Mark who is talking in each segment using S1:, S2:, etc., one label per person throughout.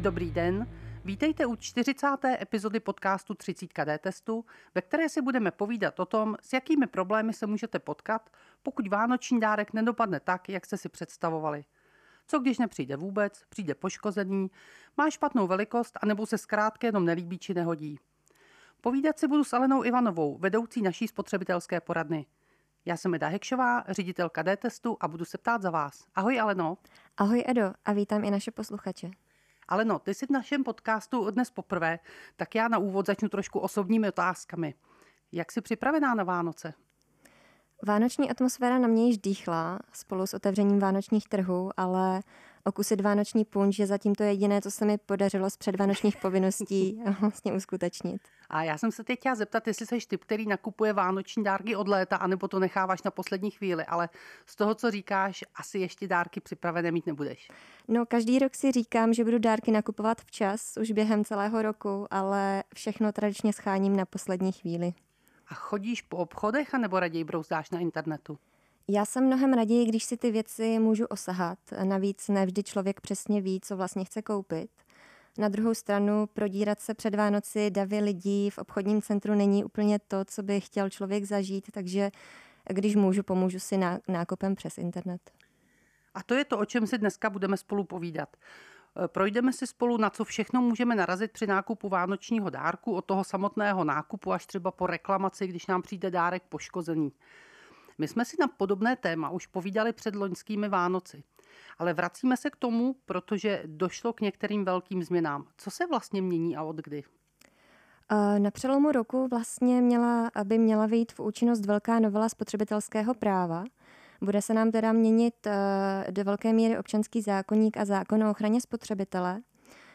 S1: Dobrý den, vítejte u 40. epizody podcastu 30 KD testu, ve které si budeme povídat o tom, s jakými problémy se můžete potkat, pokud vánoční dárek nedopadne tak, jak jste si představovali. Co když nepřijde vůbec, přijde poškozený, má špatnou velikost, anebo se zkrátka jenom nelíbí či nehodí. Povídat si budu s Alenou Ivanovou, vedoucí naší spotřebitelské poradny. Já jsem Eda Hekšová, ředitelka D-testu a budu se ptát za vás. Ahoj Aleno.
S2: Ahoj Edo a vítám i naše posluchače.
S1: Aleno, ty jsi v našem podcastu dnes poprvé, tak já na úvod začnu trošku osobními otázkami. Jak jsi připravená na Vánoce?
S2: Vánoční atmosféra na mě již dýchla spolu s otevřením vánočních trhů, ale okusit vánoční punč je zatím to jediné, co se mi podařilo z předvánočních povinností vlastně uskutečnit.
S1: A já jsem se teď chtěla zeptat, jestli jsi typ, který nakupuje vánoční dárky od léta, anebo to necháváš na poslední chvíli, ale z toho, co říkáš, asi ještě dárky připravené mít nebudeš.
S2: No, každý rok si říkám, že budu dárky nakupovat včas, už během celého roku, ale všechno tradičně scháním na poslední chvíli.
S1: A chodíš po obchodech, anebo raději brouzdáš na internetu?
S2: Já jsem mnohem raději, když si ty věci můžu osahat. Navíc nevždy člověk přesně ví, co vlastně chce koupit. Na druhou stranu prodírat se před Vánoci davy lidí v obchodním centru není úplně to, co by chtěl člověk zažít, takže když můžu, pomůžu si nákupem přes internet.
S1: A to je to, o čem si dneska budeme spolu povídat. Projdeme si spolu, na co všechno můžeme narazit při nákupu vánočního dárku, od toho samotného nákupu až třeba po reklamaci, když nám přijde dárek poškozený. My jsme si na podobné téma už povídali před loňskými Vánoci. Ale vracíme se k tomu, protože došlo k některým velkým změnám. Co se vlastně mění a od kdy?
S2: Na přelomu roku vlastně měla, aby měla vyjít v účinnost velká novela spotřebitelského práva. Bude se nám teda měnit do velké míry občanský zákonník a zákon o ochraně spotřebitele.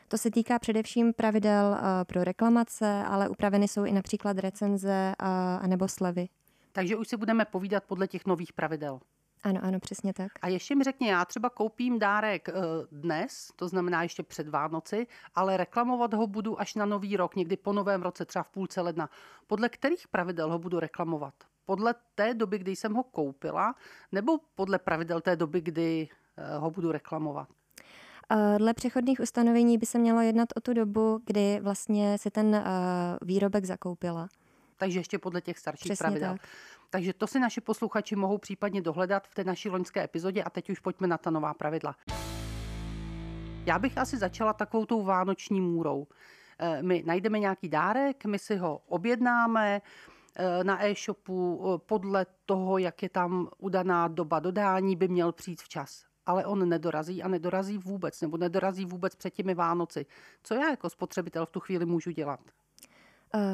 S2: To se týká především pravidel pro reklamace, ale upraveny jsou i například recenze a, a nebo slevy.
S1: Takže už si budeme povídat podle těch nových pravidel.
S2: Ano, ano, přesně tak.
S1: A ještě mi řekni, já třeba koupím dárek eh, dnes, to znamená ještě před Vánoci, ale reklamovat ho budu až na nový rok, někdy po novém roce, třeba v půlce ledna. Podle kterých pravidel ho budu reklamovat? Podle té doby, kdy jsem ho koupila, nebo podle pravidel té doby, kdy eh, ho budu reklamovat?
S2: Eh, dle přechodných ustanovení by se mělo jednat o tu dobu, kdy vlastně si ten výrobek zakoupila
S1: takže ještě podle těch starších
S2: Přesně
S1: pravidel.
S2: Tak.
S1: Takže to si naši posluchači mohou případně dohledat v té naší loňské epizodě a teď už pojďme na ta nová pravidla. Já bych asi začala takovou tou vánoční můrou. Eh, my najdeme nějaký dárek, my si ho objednáme eh, na e-shopu eh, podle toho, jak je tam udaná doba dodání, by měl přijít včas ale on nedorazí a nedorazí vůbec, nebo nedorazí vůbec před těmi Vánoci. Co já jako spotřebitel v tu chvíli můžu dělat?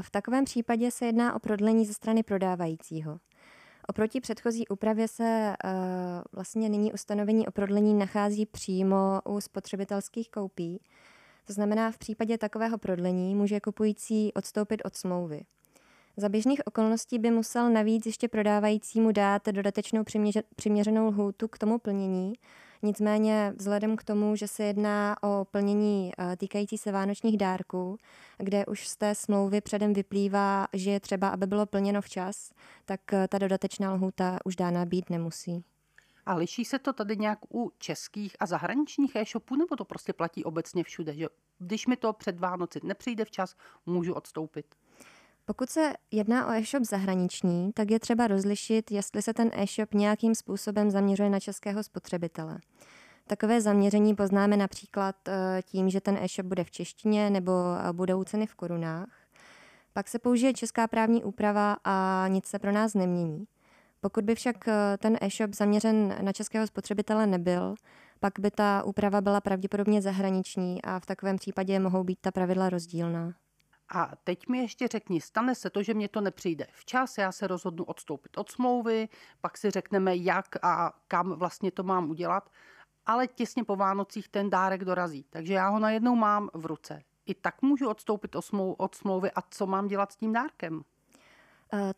S2: V takovém případě se jedná o prodlení ze strany prodávajícího. Oproti předchozí úpravě se uh, vlastně nyní ustanovení o prodlení nachází přímo u spotřebitelských koupí. To znamená, v případě takového prodlení může kupující odstoupit od smlouvy. Za běžných okolností by musel navíc ještě prodávajícímu dát dodatečnou přiměřenou lhůtu k tomu plnění, Nicméně vzhledem k tomu, že se jedná o plnění eh, týkající se vánočních dárků, kde už z té smlouvy předem vyplývá, že je třeba, aby bylo plněno včas, tak eh, ta dodatečná lhůta už dána být nemusí.
S1: A liší se to tady nějak u českých a zahraničních e-shopů, nebo to prostě platí obecně všude, že když mi to před Vánoci nepřijde včas, můžu odstoupit?
S2: Pokud se jedná o e-shop zahraniční, tak je třeba rozlišit, jestli se ten e-shop nějakým způsobem zaměřuje na českého spotřebitele. Takové zaměření poznáme například eh, tím, že ten e-shop bude v češtině nebo eh, budou ceny v korunách. Pak se použije česká právní úprava a nic se pro nás nemění. Pokud by však eh, ten e-shop zaměřen na českého spotřebitele nebyl, pak by ta úprava byla pravděpodobně zahraniční a v takovém případě mohou být ta pravidla rozdílná.
S1: A teď mi ještě řekni, stane se to, že mě to nepřijde včas, já se rozhodnu odstoupit od smlouvy, pak si řekneme, jak a kam vlastně to mám udělat, ale těsně po Vánocích ten dárek dorazí, takže já ho najednou mám v ruce. I tak můžu odstoupit od smlouvy a co mám dělat s tím dárkem?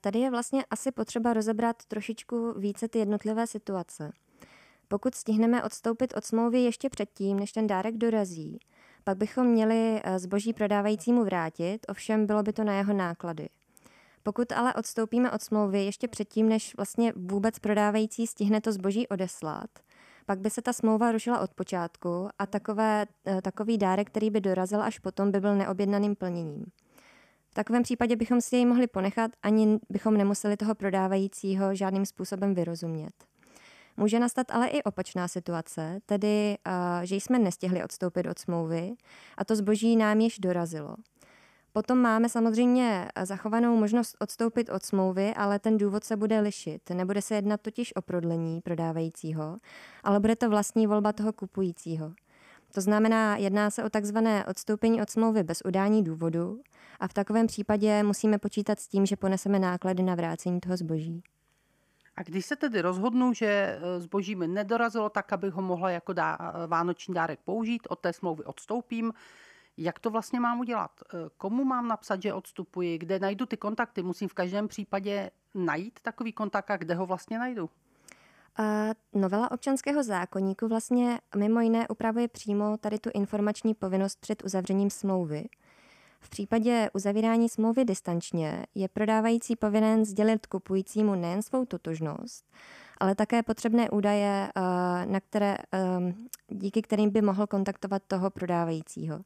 S2: Tady je vlastně asi potřeba rozebrat trošičku více ty jednotlivé situace. Pokud stihneme odstoupit od smlouvy ještě předtím, než ten dárek dorazí, pak bychom měli eh, zboží prodávajícímu vrátit, ovšem bylo by to na jeho náklady. Pokud ale odstoupíme od smlouvy ještě předtím, než vlastně vůbec prodávající stihne to zboží odeslat, Pak by se ta smlouva rušila od počátku a takové, eh, takový dárek, který by dorazil až potom, by byl neobjednaným plněním. V takovém případě bychom si jej mohli ponechat, ani bychom nemuseli toho prodávajícího žádným způsobem vyrozumět. Může nastat ale i opačná situace, tedy že jsme nestihli odstoupit od smlouvy a to zboží nám již dorazilo. Potom máme samozřejmě zachovanou možnost odstoupit od smlouvy, ale ten důvod se bude lišit. Nebude se jednat totiž o prodlení prodávajícího, ale bude to vlastní volba toho kupujícího. To znamená, jedná se o takzvané odstoupení od smlouvy bez udání důvodu a v takovém případě musíme počítat s tím, že poneseme náklady na vrácení toho zboží.
S1: A když se tedy rozhodnu, že e, zboží mi nedorazilo tak, abych ho mohla jako dá, e, vánoční dárek použít, od té smlouvy odstoupím, jak to vlastně mám udělat? E, komu mám napsat, že odstupuji? Kde najdu ty kontakty? Musím v každém případě najít takový kontakt a kde ho vlastně najdu?
S2: Novela občanského zákonníku vlastně mimo jiné upravuje přímo tady tu informační povinnost před uzavřením smlouvy. V případě uzavírání smlouvy distančně je prodávající povinen sdělit kupujícímu nejen svou totožnost, ale také potřebné údaje, eh, na které, eh, díky kterým by mohl kontaktovat toho prodávajícího.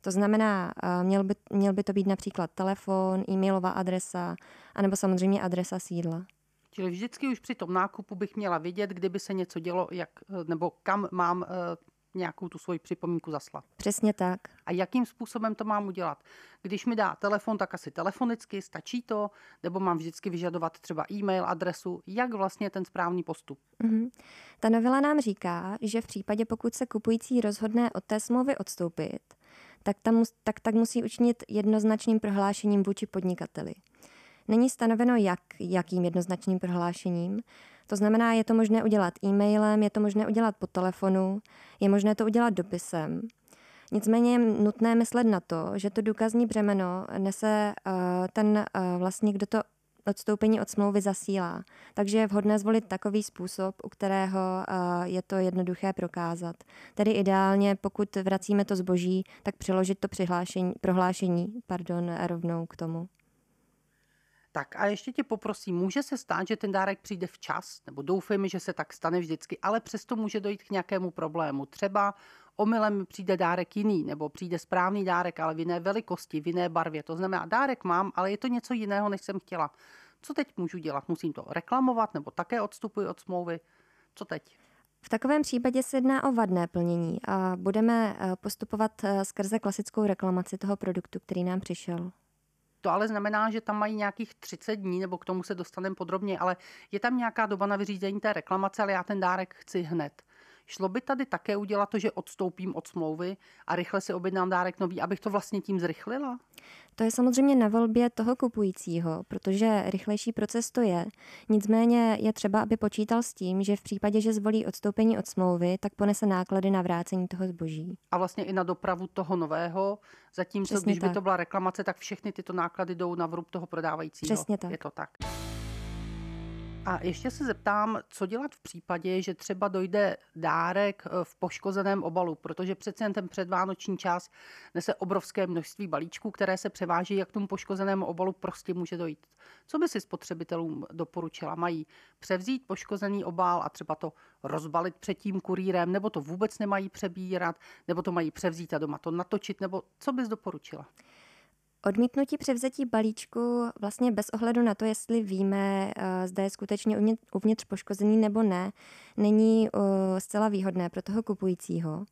S2: To znamená, eh, měl by, měl by to být například telefon, e-mailová adresa, anebo samozřejmě adresa sídla.
S1: Čili vždycky už při tom nákupu bych měla vědět, kdyby se něco dělo, jak, nebo kam mám nějakou tu svoji připomínku zaslat.
S2: Přesně tak.
S1: A jakým způsobem to mám udělat? Když mi dá telefon, tak asi telefonicky, stačí to? Nebo mám vždycky vyžadovat třeba e-mail, adresu? Jak vlastně ten správný postup? Mm-hmm.
S2: Ta novela nám říká, že v případě, pokud se kupující rozhodne od té smlouvy odstoupit, tak, tam, tak, tak musí učinit jednoznačným prohlášením vůči podnikateli. Není stanoveno, jak, jakým jednoznačným prohlášením, to znamená, je to možné udělat e-mailem, je to možné udělat po telefonu, je možné to udělat dopisem. Nicméně je nutné myslet na to, že to důkazní břemeno nese uh, ten uh, vlastně, kdo to odstoupení od smlouvy zasílá. Takže je vhodné zvolit takový způsob, u kterého uh, je to jednoduché prokázat. Tedy ideálně, pokud vracíme to zboží, tak přiložit to přihlášení, prohlášení pardon, rovnou k tomu.
S1: Tak a ještě tě poprosím, může se stát, že ten dárek přijde včas, nebo doufejme, že se tak stane vždycky, ale přesto může dojít k nějakému problému. Třeba omylem přijde dárek jiný, nebo přijde správný dárek, ale v jiné velikosti, v jiné barvě. To znamená, dárek mám, ale je to něco jiného, než jsem chtěla. Co teď můžu dělat? Musím to reklamovat, nebo také odstupuji od smlouvy? Co teď?
S2: V takovém případě se jedná o vadné plnění a budeme eh, postupovat eh, skrze klasickou reklamaci toho produktu, který nám přišel.
S1: To ale znamená, že tam mají nějakých 30 dní, nebo k tomu se dostaneme podrobně, ale je tam nějaká doba na vyřízení té reklamace, ale já ten dárek chci hned. Šlo by tady také udělat to, že odstoupím od smlouvy a rychle si objednám dárek nový, abych to vlastně tím zrychlila?
S2: To je samozřejmě na volbě toho kupujícího, protože rychlejší proces to je. Nicméně je třeba, aby počítal s tím, že v případě, že zvolí odstoupení od smlouvy, tak ponese náklady na vrácení toho zboží.
S1: A vlastně i na dopravu toho nového, zatímco Přesně když tak. by to byla reklamace, tak všechny tyto náklady jdou na vrub toho prodávajícího.
S2: Přesně tak.
S1: Je to tak. A ještě se zeptám, co dělat v případě, že třeba dojde dárek eh, v poškozeném obalu, protože přece jen ten předvánoční čas nese obrovské množství balíčků, které se převáží, jak tomu poškozenému obalu prostě může dojít. Co by si spotřebitelům doporučila? Mají převzít poškozený obal a třeba to rozbalit před tím kurýrem, nebo to vůbec nemají přebírat, nebo to mají převzít a doma to natočit, nebo co bys doporučila?
S2: Odmítnutí převzetí balíčku vlastně bez ohledu na to, jestli víme, eh, zda je skutečně uvnitř poškozený nebo ne, není eh, zcela výhodné pro toho kupujícího.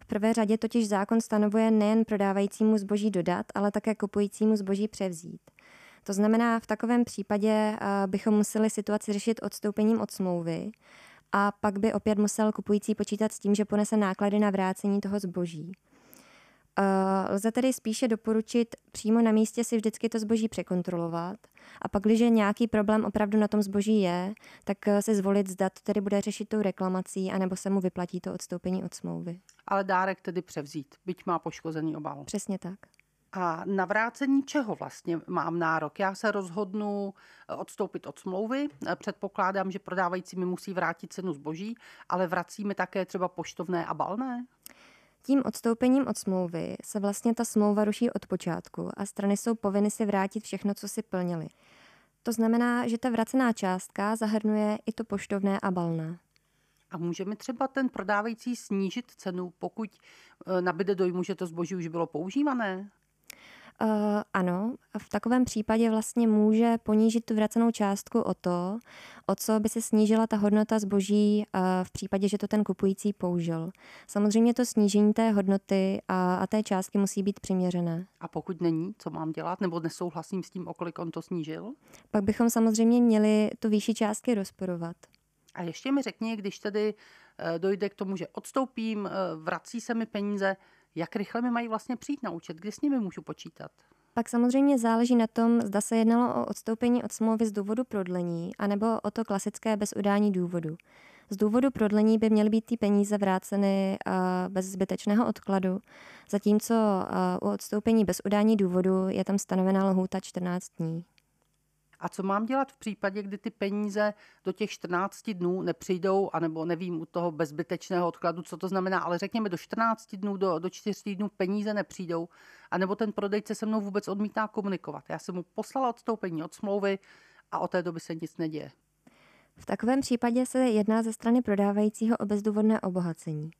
S2: V prvé řadě totiž zákon stanovuje nejen prodávajícímu zboží dodat, ale také kupujícímu zboží převzít. To znamená, v takovém případě eh, bychom museli situaci řešit odstoupením od smlouvy a pak by opět musel kupující počítat s tím, že ponese náklady na vrácení toho zboží. Uh, lze tedy spíše doporučit přímo na místě si vždycky to zboží překontrolovat a pak, když nějaký problém opravdu na tom zboží je, tak eh, se zvolit, zda to tedy bude řešit tou reklamací, anebo se mu vyplatí to odstoupení od smlouvy.
S1: Ale dárek tedy převzít, byť má poškozený obal.
S2: Přesně tak.
S1: A na vrácení čeho vlastně mám nárok? Já se rozhodnu eh, odstoupit od smlouvy. Předpokládám, že prodávající mi musí vrátit cenu zboží, ale vrací mi také třeba poštovné a balné?
S2: Tím odstoupením od smlouvy se vlastně ta smlouva ruší od počátku a strany jsou povinny si vrátit všechno, co si plnili. To znamená, že ta vracená částka zahrnuje i to poštovné a balné.
S1: A může mi třeba ten prodávající snížit cenu, pokud eh, nabide dojmu, že to zboží už bylo používané?
S2: Uh, ano, v takovém případě vlastně může ponížit tu vracenou částku o to, o co by se snížila ta hodnota zboží uh, v případě, že to ten kupující použil. Samozřejmě to snížení té hodnoty a, a té částky musí být přiměřené.
S1: A pokud není, co mám dělat, nebo nesouhlasím s tím, o kolik on to snížil?
S2: Pak bychom samozřejmě měli tu výši částky rozporovat.
S1: A ještě mi řekni, když tedy uh, dojde k tomu, že odstoupím, vrací se mi peníze, jak rychle mi mají vlastně přijít na účet? Kdy s nimi můžu počítat?
S2: Pak samozřejmě záleží na tom, zda se jednalo o odstoupení od smlouvy z důvodu prodlení, anebo o to klasické bez udání důvodu. Z důvodu prodlení by měly být ty peníze vráceny bez zbytečného odkladu, zatímco u odstoupení bez udání důvodu je tam stanovená lhůta 14 dní.
S1: A co mám dělat v případě, kdy ty peníze do těch 14 dnů nepřijdou, anebo nevím u toho bezbytečného odkladu, co to znamená, ale řekněme do 14 dnů, do, do 4 dnů peníze nepřijdou, anebo ten prodejce se mnou vůbec odmítá komunikovat. Já jsem mu poslala odstoupení od smlouvy a od té doby se nic neděje.
S2: V takovém případě se jedná ze strany prodávajícího o bezdůvodné obohacení.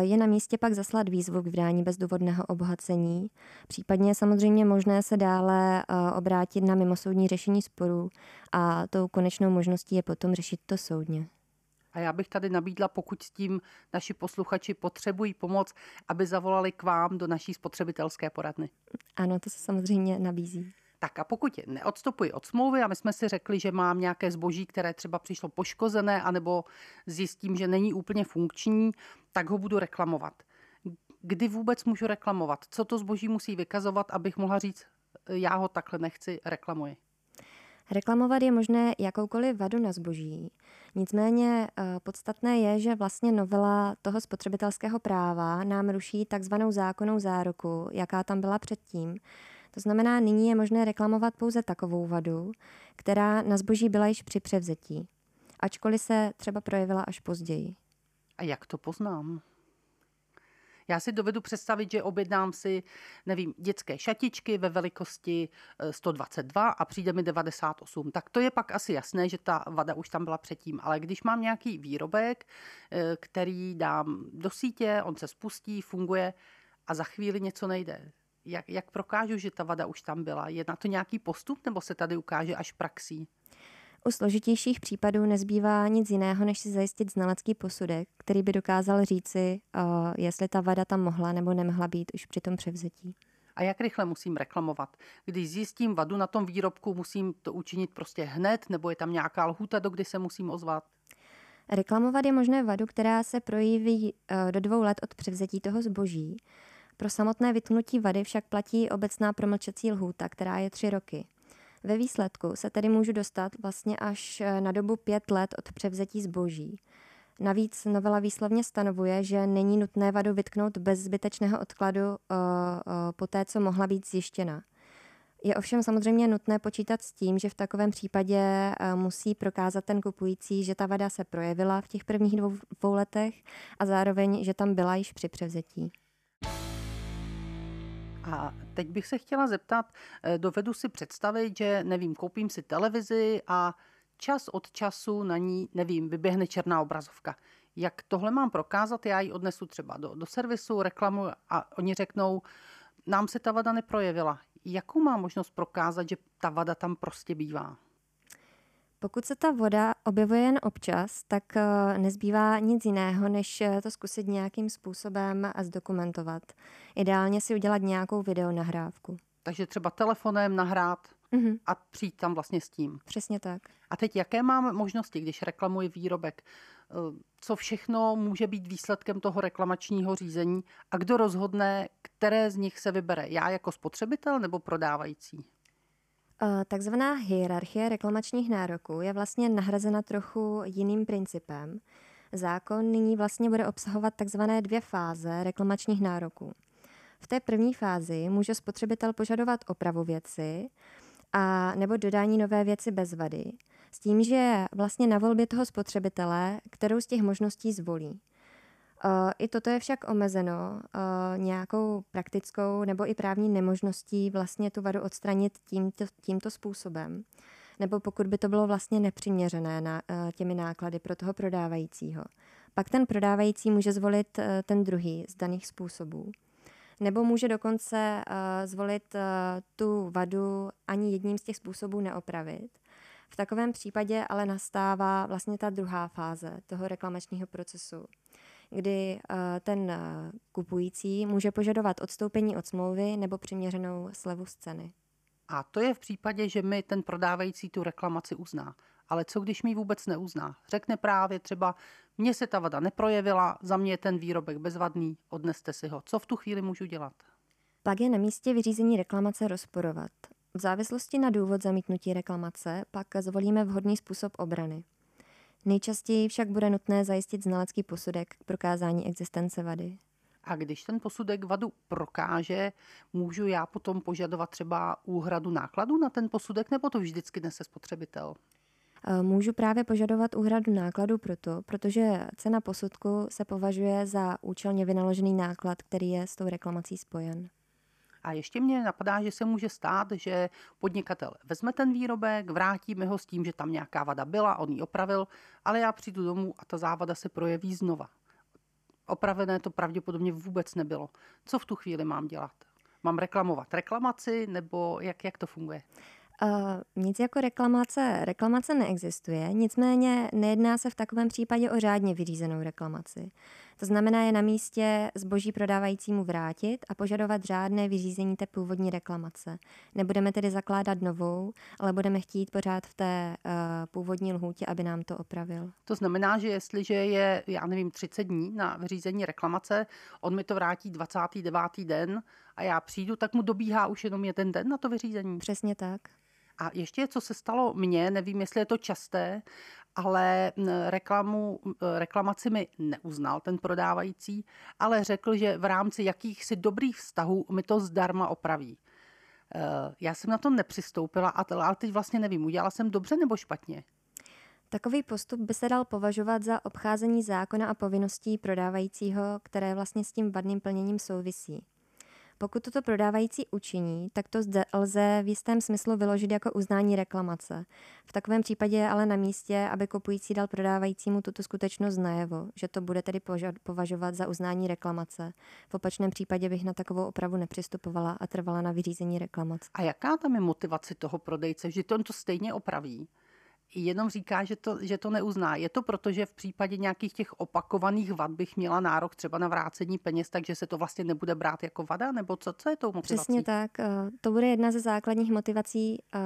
S2: Je na místě pak zaslat výzvu k vydání bezdůvodného obohacení. Případně je samozřejmě možné se dále obrátit na mimosoudní řešení sporů a tou konečnou možností je potom řešit to soudně.
S1: A já bych tady nabídla, pokud s tím naši posluchači potřebují pomoc, aby zavolali k vám do naší spotřebitelské poradny.
S2: Ano, to se samozřejmě nabízí.
S1: Tak a pokud neodstupuji od smlouvy a my jsme si řekli, že mám nějaké zboží, které třeba přišlo poškozené, anebo zjistím, že není úplně funkční, tak ho budu reklamovat. Kdy vůbec můžu reklamovat? Co to zboží musí vykazovat, abych mohla říct, já ho takhle nechci, reklamuji?
S2: Reklamovat je možné jakoukoliv vadu na zboží. Nicméně eh, podstatné je, že vlastně novela toho spotřebitelského práva nám ruší takzvanou zákonnou záruku, jaká tam byla předtím, to znamená, nyní je možné reklamovat pouze takovou vadu, která na zboží byla již při převzetí, ačkoliv se třeba projevila až později.
S1: A jak to poznám? Já si dovedu představit, že objednám si, nevím, dětské šatičky ve velikosti 122 eh, a přijde mi 98. Tak to je pak asi jasné, že ta vada už tam byla předtím. Ale když mám nějaký výrobek, eh, který dám do sítě, on se spustí, funguje a za chvíli něco nejde, jak, jak prokážu, že ta vada už tam byla? Je na to nějaký postup nebo se tady ukáže až praxí?
S2: U složitějších případů nezbývá nic jiného, než si zajistit znalecký posudek, který by dokázal říci, uh, jestli ta vada tam mohla nebo nemohla být už při tom převzetí.
S1: A jak rychle musím reklamovat? Když zjistím vadu na tom výrobku, musím to učinit prostě hned, nebo je tam nějaká lhůta, do kdy se musím ozvat?
S2: Reklamovat je možné vadu, která se projeví uh, do dvou let od převzetí toho zboží. Pro samotné vytknutí vady však platí obecná promlčecí lhůta, která je tři roky. Ve výsledku se tedy můžu dostat vlastně až eh, na dobu pět let od převzetí zboží. Navíc novela výslovně stanovuje, že není nutné vadu vytknout bez zbytečného odkladu uh, uh, po té, co mohla být zjištěna. Je ovšem samozřejmě nutné počítat s tím, že v takovém případě musí prokázat ten kupující, že ta vada se projevila v těch prvních dvou, dvou letech a zároveň, že tam byla již při převzetí.
S1: A teď bych se chtěla zeptat, eh, dovedu si představit, že nevím, koupím si televizi a čas od času na ní, nevím, vyběhne černá obrazovka. Jak tohle mám prokázat? Já ji odnesu třeba do, do servisu, reklamu a oni řeknou, nám se ta vada neprojevila. Jakou mám možnost prokázat, že ta vada tam prostě bývá?
S2: Pokud se ta voda objevuje jen občas, tak eh, nezbývá nic jiného, než eh, to zkusit nějakým způsobem a zdokumentovat. Ideálně si udělat nějakou videonahrávku.
S1: Takže třeba telefonem nahrát mm-hmm. a přijít tam vlastně s tím.
S2: Přesně tak.
S1: A teď jaké mám možnosti, když reklamuji výrobek? Eh, co všechno může být výsledkem toho reklamačního řízení a kdo rozhodne, které z nich se vybere? Já jako spotřebitel nebo prodávající?
S2: Eh, takzvaná hierarchie reklamačních nároků je vlastně nahrazena trochu jiným principem. Zákon nyní vlastně bude obsahovat takzvané dvě fáze reklamačních nároků. V té první fázi může spotřebitel požadovat opravu věci a nebo dodání nové věci bez vady, s tím, že vlastně na volbě toho spotřebitele, kterou z těch možností zvolí. Eh, I toto je však omezeno eh, nějakou praktickou nebo i právní nemožností vlastně tu vadu odstranit tímto, tímto způsobem. nebo pokud by to bylo vlastně nepřiměřené na, těmi náklady pro toho prodávajícího. Pak ten prodávající může zvolit ten druhý z daných způsobů. Nebo může dokonce zvolit tu vadu ani jedním z těch způsobů neopravit v takovém případě ale nastává vlastně ta druhá fáze toho reklamačního procesu, kdy eh, ten eh, kupující může požadovat odstoupení od smlouvy nebo přiměřenou slevu z ceny.
S1: A to je v případě, že mi ten prodávající tu reklamaci uzná. Ale co když mi vůbec neuzná? Řekne právě třeba, mně se ta vada neprojevila, za mě je ten výrobek bezvadný, odneste si ho. Co v tu chvíli můžu dělat?
S2: Pak je na místě vyřízení reklamace rozporovat. V závislosti na důvod zamítnutí reklamace pak zvolíme vhodný způsob obrany. Nejčastěji však bude nutné zajistit znalecký posudek k prokázání existence vady.
S1: A když ten posudek vadu prokáže, můžu já potom požadovat třeba úhradu nákladu na ten posudek, nebo to vždycky nese spotřebitel?
S2: Můžu právě požadovat úhradu nákladu proto, protože cena posudku se považuje za účelně vynaložený náklad, který je s tou reklamací spojen.
S1: A ještě mě napadá, že se může stát, že podnikatel vezme ten výrobek, vrátí mi ho s tím, že tam nějaká vada byla, on ji opravil, ale já přijdu domů a ta závada se projeví znova. Opravené to pravděpodobně vůbec nebylo. Co v tu chvíli mám dělat? Mám reklamovat reklamaci nebo jak, jak to funguje?
S2: Uh, nic jako reklamace, reklamace neexistuje, nicméně nejedná se v takovém případě o řádně vyřízenou reklamaci. To znamená, je na místě zboží prodávajícímu vrátit a požadovat řádné vyřízení té původní reklamace. Nebudeme tedy zakládat novou, ale budeme chtít pořád v té uh, původní lhůtě, aby nám to opravil.
S1: To znamená, že jestliže je, já nevím, 30 dní na vyřízení reklamace, on mi to vrátí 29. den a já přijdu, tak mu dobíhá už jenom jeden den na to vyřízení.
S2: Přesně tak.
S1: A ještě, co se stalo mně, nevím, jestli je to časté, ale reklamu, reklamaci mi neuznal ten prodávající, ale řekl, že v rámci jakýchsi dobrých vztahů mi to zdarma opraví. Eh, já jsem na to nepřistoupila, ale teď vlastně nevím, udělala jsem dobře nebo špatně.
S2: Takový postup by se dal považovat za obcházení zákona a povinností prodávajícího, které vlastně s tím vadným plněním souvisí. Pokud toto prodávající učiní, tak to zde lze v jistém smyslu vyložit jako uznání reklamace. V takovém případě je ale na místě, aby kupující dal prodávajícímu tuto skutečnost najevo, že to bude tedy považovat za uznání reklamace. V opačném případě bych na takovou opravu nepřistupovala a trvala na vyřízení reklamace.
S1: A jaká tam je motivace toho prodejce, že to on to stejně opraví? Jenom říká, že to, že to neuzná. Je to proto, že v případě nějakých těch opakovaných vad bych měla nárok třeba na vrácení peněz, takže se to vlastně nebude brát jako vada? Nebo co, co je tou motivací?
S2: Přesně tak. Eh, to bude jedna ze základních motivací eh,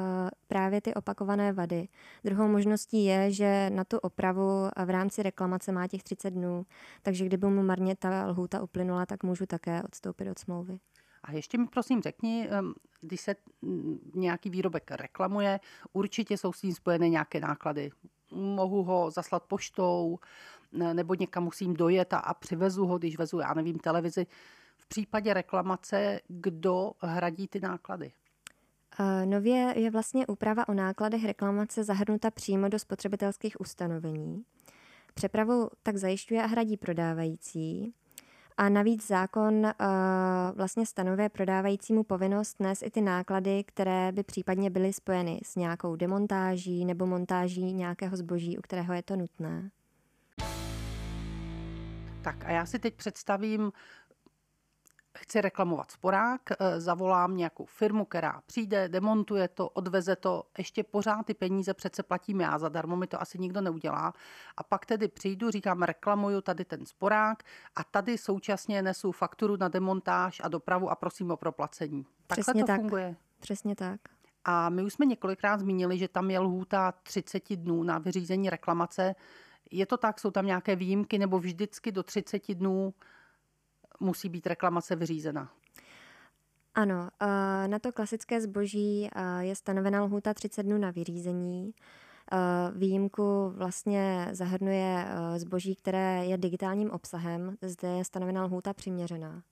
S2: právě ty opakované vady. Druhou možností je, že na tu opravu v rámci reklamace má těch 30 dnů, takže kdyby mu marně ta lhůta uplynula, tak můžu také odstoupit od smlouvy.
S1: A ještě mi prosím řekni, když se mm, nějaký výrobek reklamuje, určitě jsou s tím spojené nějaké náklady. Mohu ho zaslat poštou, nebo někam musím dojet a, a přivezu ho, když vezu, já nevím, televizi. V případě reklamace, kdo hradí ty náklady?
S2: Nově je vlastně úprava o nákladech reklamace zahrnuta přímo do spotřebitelských ustanovení. Přepravu tak zajišťuje a hradí prodávající. A navíc zákon uh, vlastně stanovuje prodávajícímu povinnost nést i ty náklady, které by případně byly spojeny s nějakou demontáží nebo montáží nějakého zboží, u kterého je to nutné.
S1: Tak a já si teď představím chci reklamovat sporák, eh, zavolám nějakou firmu, která přijde, demontuje to, odveze to, ještě pořád ty peníze přece platím já, zadarmo mi to asi nikdo neudělá. A pak tedy přijdu, říkám, reklamuju tady ten sporák a tady současně nesu fakturu na demontáž a dopravu a prosím o proplacení.
S2: Takhle Přesně to tak. funguje. Přesně tak.
S1: A my už jsme několikrát zmínili, že tam je lhůta 30 dnů na vyřízení reklamace. Je to tak, jsou tam nějaké výjimky nebo vždycky do 30 dnů musí být reklamace vyřízena.
S2: Ano, na to klasické zboží je stanovena lhůta 30 dnů na vyřízení. Výjimku vlastně zahrnuje zboží, které je digitálním obsahem. Zde je stanovena lhůta přiměřená.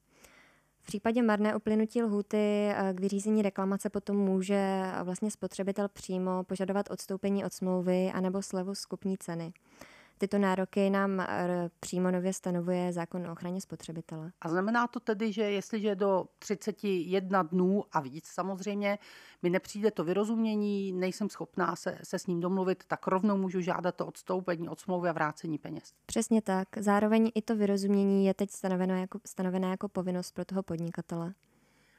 S2: V případě marné uplynutí lhuty k vyřízení reklamace potom může vlastně spotřebitel přímo požadovat odstoupení od smlouvy anebo slevu z kupní ceny. Tyto nároky nám přímo nově stanovuje zákon o ochraně spotřebitele.
S1: A znamená to tedy, že jestliže do 31 dnů a víc samozřejmě mi nepřijde to vyrozumění, nejsem schopná se, se s ním domluvit, tak rovnou můžu žádat to odstoupení od smlouvy a vrácení peněz.
S2: Přesně tak. Zároveň i to vyrozumění je teď stanoveno jako, stanovené jako povinnost pro toho podnikatele.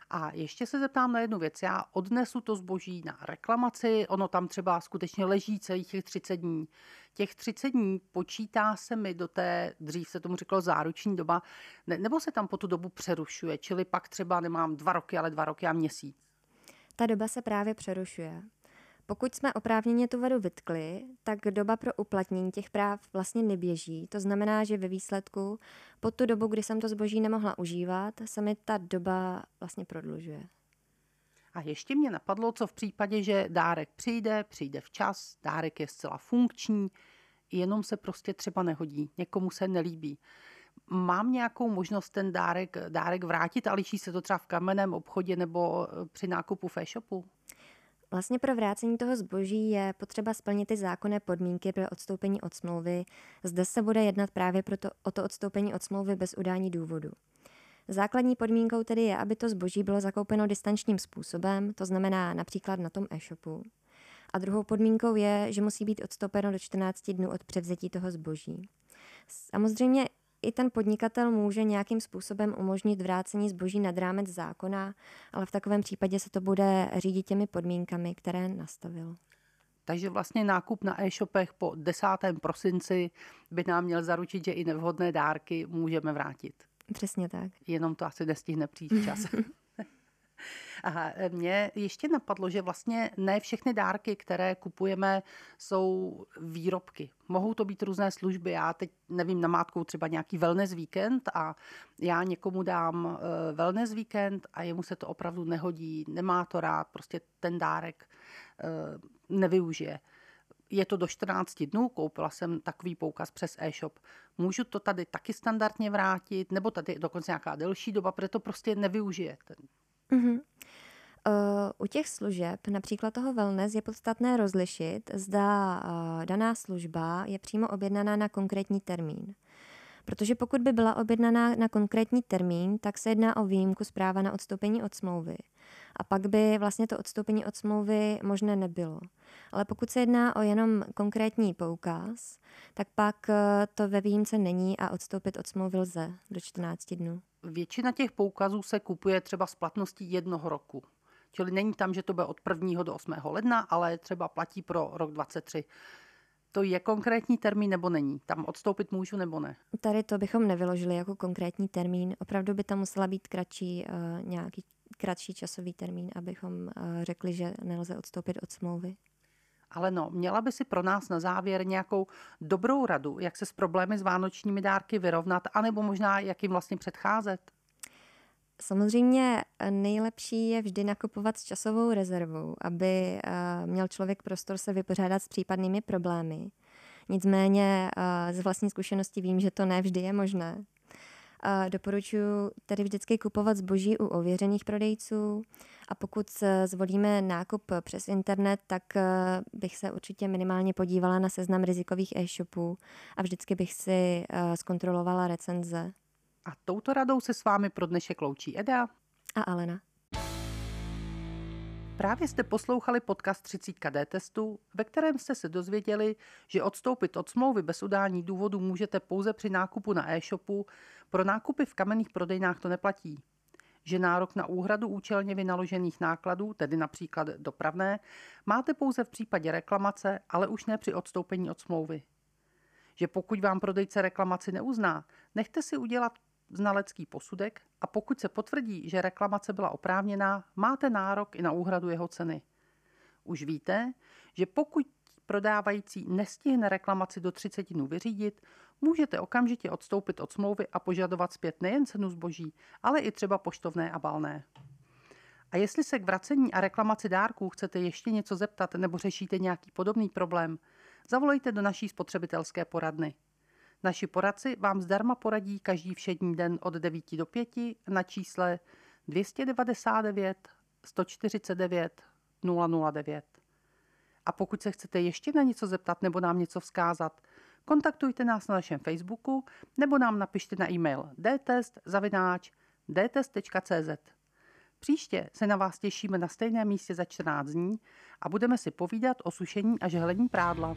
S1: A ještě se zeptám na jednu věc. Já odnesu to zboží na reklamaci, ono tam třeba skutečně leží celých těch 30 dní. Těch 30 dní počítá se mi do té, dřív se tomu říkalo záruční doba, ne, nebo se tam po tu dobu přerušuje, čili pak třeba nemám dva roky, ale dva roky a měsíc.
S2: Ta doba se právě přerušuje. Pokud jsme oprávněně tu vadu vytkli, tak doba pro uplatnění těch práv vlastně neběží. To znamená, že ve výsledku po tu dobu, kdy jsem to zboží nemohla užívat, se mi ta doba vlastně prodlužuje.
S1: A ještě mě napadlo, co v případě, že dárek přijde, přijde včas, dárek je zcela funkční, jenom se prostě třeba nehodí, někomu se nelíbí. Mám nějakou možnost ten dárek, dárek vrátit a liší se to třeba v kamenném obchodě nebo při nákupu v e-shopu?
S2: Vlastně pro vrácení toho zboží je potřeba splnit ty zákonné podmínky pro odstoupení od smlouvy. Zde se bude jednat právě proto, o to odstoupení od smlouvy bez udání důvodu. Základní podmínkou tedy je, aby to zboží bylo zakoupeno distančním způsobem, to znamená například na tom e-shopu. A druhou podmínkou je, že musí být odstoupeno do 14 dnů od převzetí toho zboží. Samozřejmě i ten podnikatel může nějakým způsobem umožnit vrácení zboží nad rámec zákona, ale v takovém případě se to bude řídit těmi podmínkami, které nastavil.
S1: Takže vlastně nákup na e-shopech po 10. prosinci by nám měl zaručit, že i nevhodné dárky můžeme vrátit.
S2: Přesně tak.
S1: Jenom to asi nestihne přijít čas. A mě ještě napadlo, že vlastně ne všechny dárky, které kupujeme, jsou výrobky. Mohou to být různé služby. Já teď nevím, namátkou třeba nějaký wellness víkend a já někomu dám eh, wellness víkend a jemu se to opravdu nehodí, nemá to rád, prostě ten dárek eh, nevyužije je to do 14 dnů, koupila jsem takový poukaz přes e-shop. Můžu to tady taky standardně vrátit, nebo tady dokonce nějaká delší doba, protože to prostě nevyužije ten
S2: Mm-hmm. U těch služeb, například toho wellness, je podstatné rozlišit, zda uh, daná služba je přímo objednaná na konkrétní termín. Protože pokud by byla objednaná na konkrétní termín, tak se jedná o výjimku zpráva na odstoupení od smlouvy. A pak by vlastně to odstoupení od smlouvy možné nebylo. Ale pokud se jedná o jenom konkrétní poukaz, tak pak to ve výjimce není a odstoupit od smlouvy lze do 14 dnů.
S1: Většina těch poukazů se kupuje třeba s platností jednoho roku. Čili není tam, že to bude od 1. do 8. ledna, ale třeba platí pro rok 23. To je konkrétní termín nebo není? Tam odstoupit můžu nebo ne?
S2: Tady to bychom nevyložili jako konkrétní termín. Opravdu by tam musela být kratší, uh, nějaký kratší časový termín, abychom uh, řekli, že nelze odstoupit od smlouvy.
S1: Ale no, měla by si pro nás na závěr nějakou dobrou radu, jak se s problémy s vánočními dárky vyrovnat, anebo možná jak jim vlastně předcházet?
S2: Samozřejmě eh, nejlepší je vždy nakupovat s časovou rezervou, aby eh, měl člověk prostor se vypořádat s případnými problémy. Nicméně eh, z vlastní zkušenosti vím, že to ne vždy je možné. Doporučuji tedy vždycky kupovat zboží u ověřených prodejců a pokud zvolíme nákup přes internet, tak bych se určitě minimálně podívala na seznam rizikových e-shopů a vždycky bych si zkontrolovala recenze.
S1: A touto radou se s vámi pro dnešek loučí Eda
S2: a Alena.
S1: Právě jste poslouchali podcast 30 D testu, ve kterém jste se dozvěděli, že odstoupit od smlouvy bez udání důvodu můžete pouze při nákupu na e-shopu, pro nákupy v kamenných prodejnách to neplatí. Že nárok na úhradu účelně vynaložených nákladů, tedy například dopravné, máte pouze v případě reklamace, ale už ne při odstoupení od smlouvy. Že pokud vám prodejce reklamaci neuzná, nechte si udělat znalecký posudek a pokud se potvrdí, že reklamace byla oprávněná, máte nárok i na úhradu jeho ceny. Už víte, že pokud prodávající nestihne reklamaci do 30 dnů vyřídit, můžete okamžitě odstoupit od smlouvy a požadovat zpět nejen cenu zboží, ale i třeba poštovné a balné. A jestli se k vracení a reklamaci dárků chcete ještě něco zeptat nebo řešíte nějaký podobný problém, zavolejte do naší spotřebitelské poradny Naši poradci vám zdarma poradí každý všední den od 9 do 5 na čísle 299 149 009. A pokud se chcete ještě na něco zeptat nebo nám něco vzkázat, kontaktujte nás na našem Facebooku nebo nám napište na e-mail dtest.cz. Příště se na vás těšíme na stejném místě za 14 dní a budeme si povídat o sušení a žehlení prádla.